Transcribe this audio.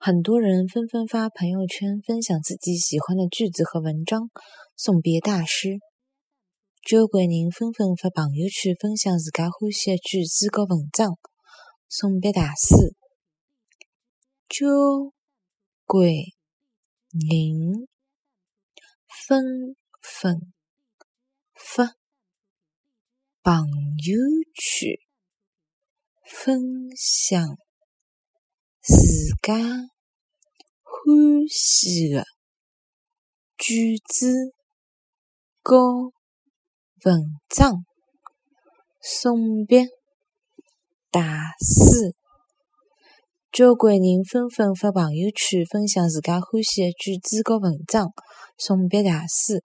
很多人纷纷发朋友圈分享自己喜欢的句子和文章，送别大师。交关人纷纷发朋友圈分享自家欢喜的句子和文章，送别大师。交关人纷纷发朋友圈分享。自家欢喜的句子和文章，送别大师。交关人纷纷发朋友圈分享自家欢喜的句子和文章，送别大师。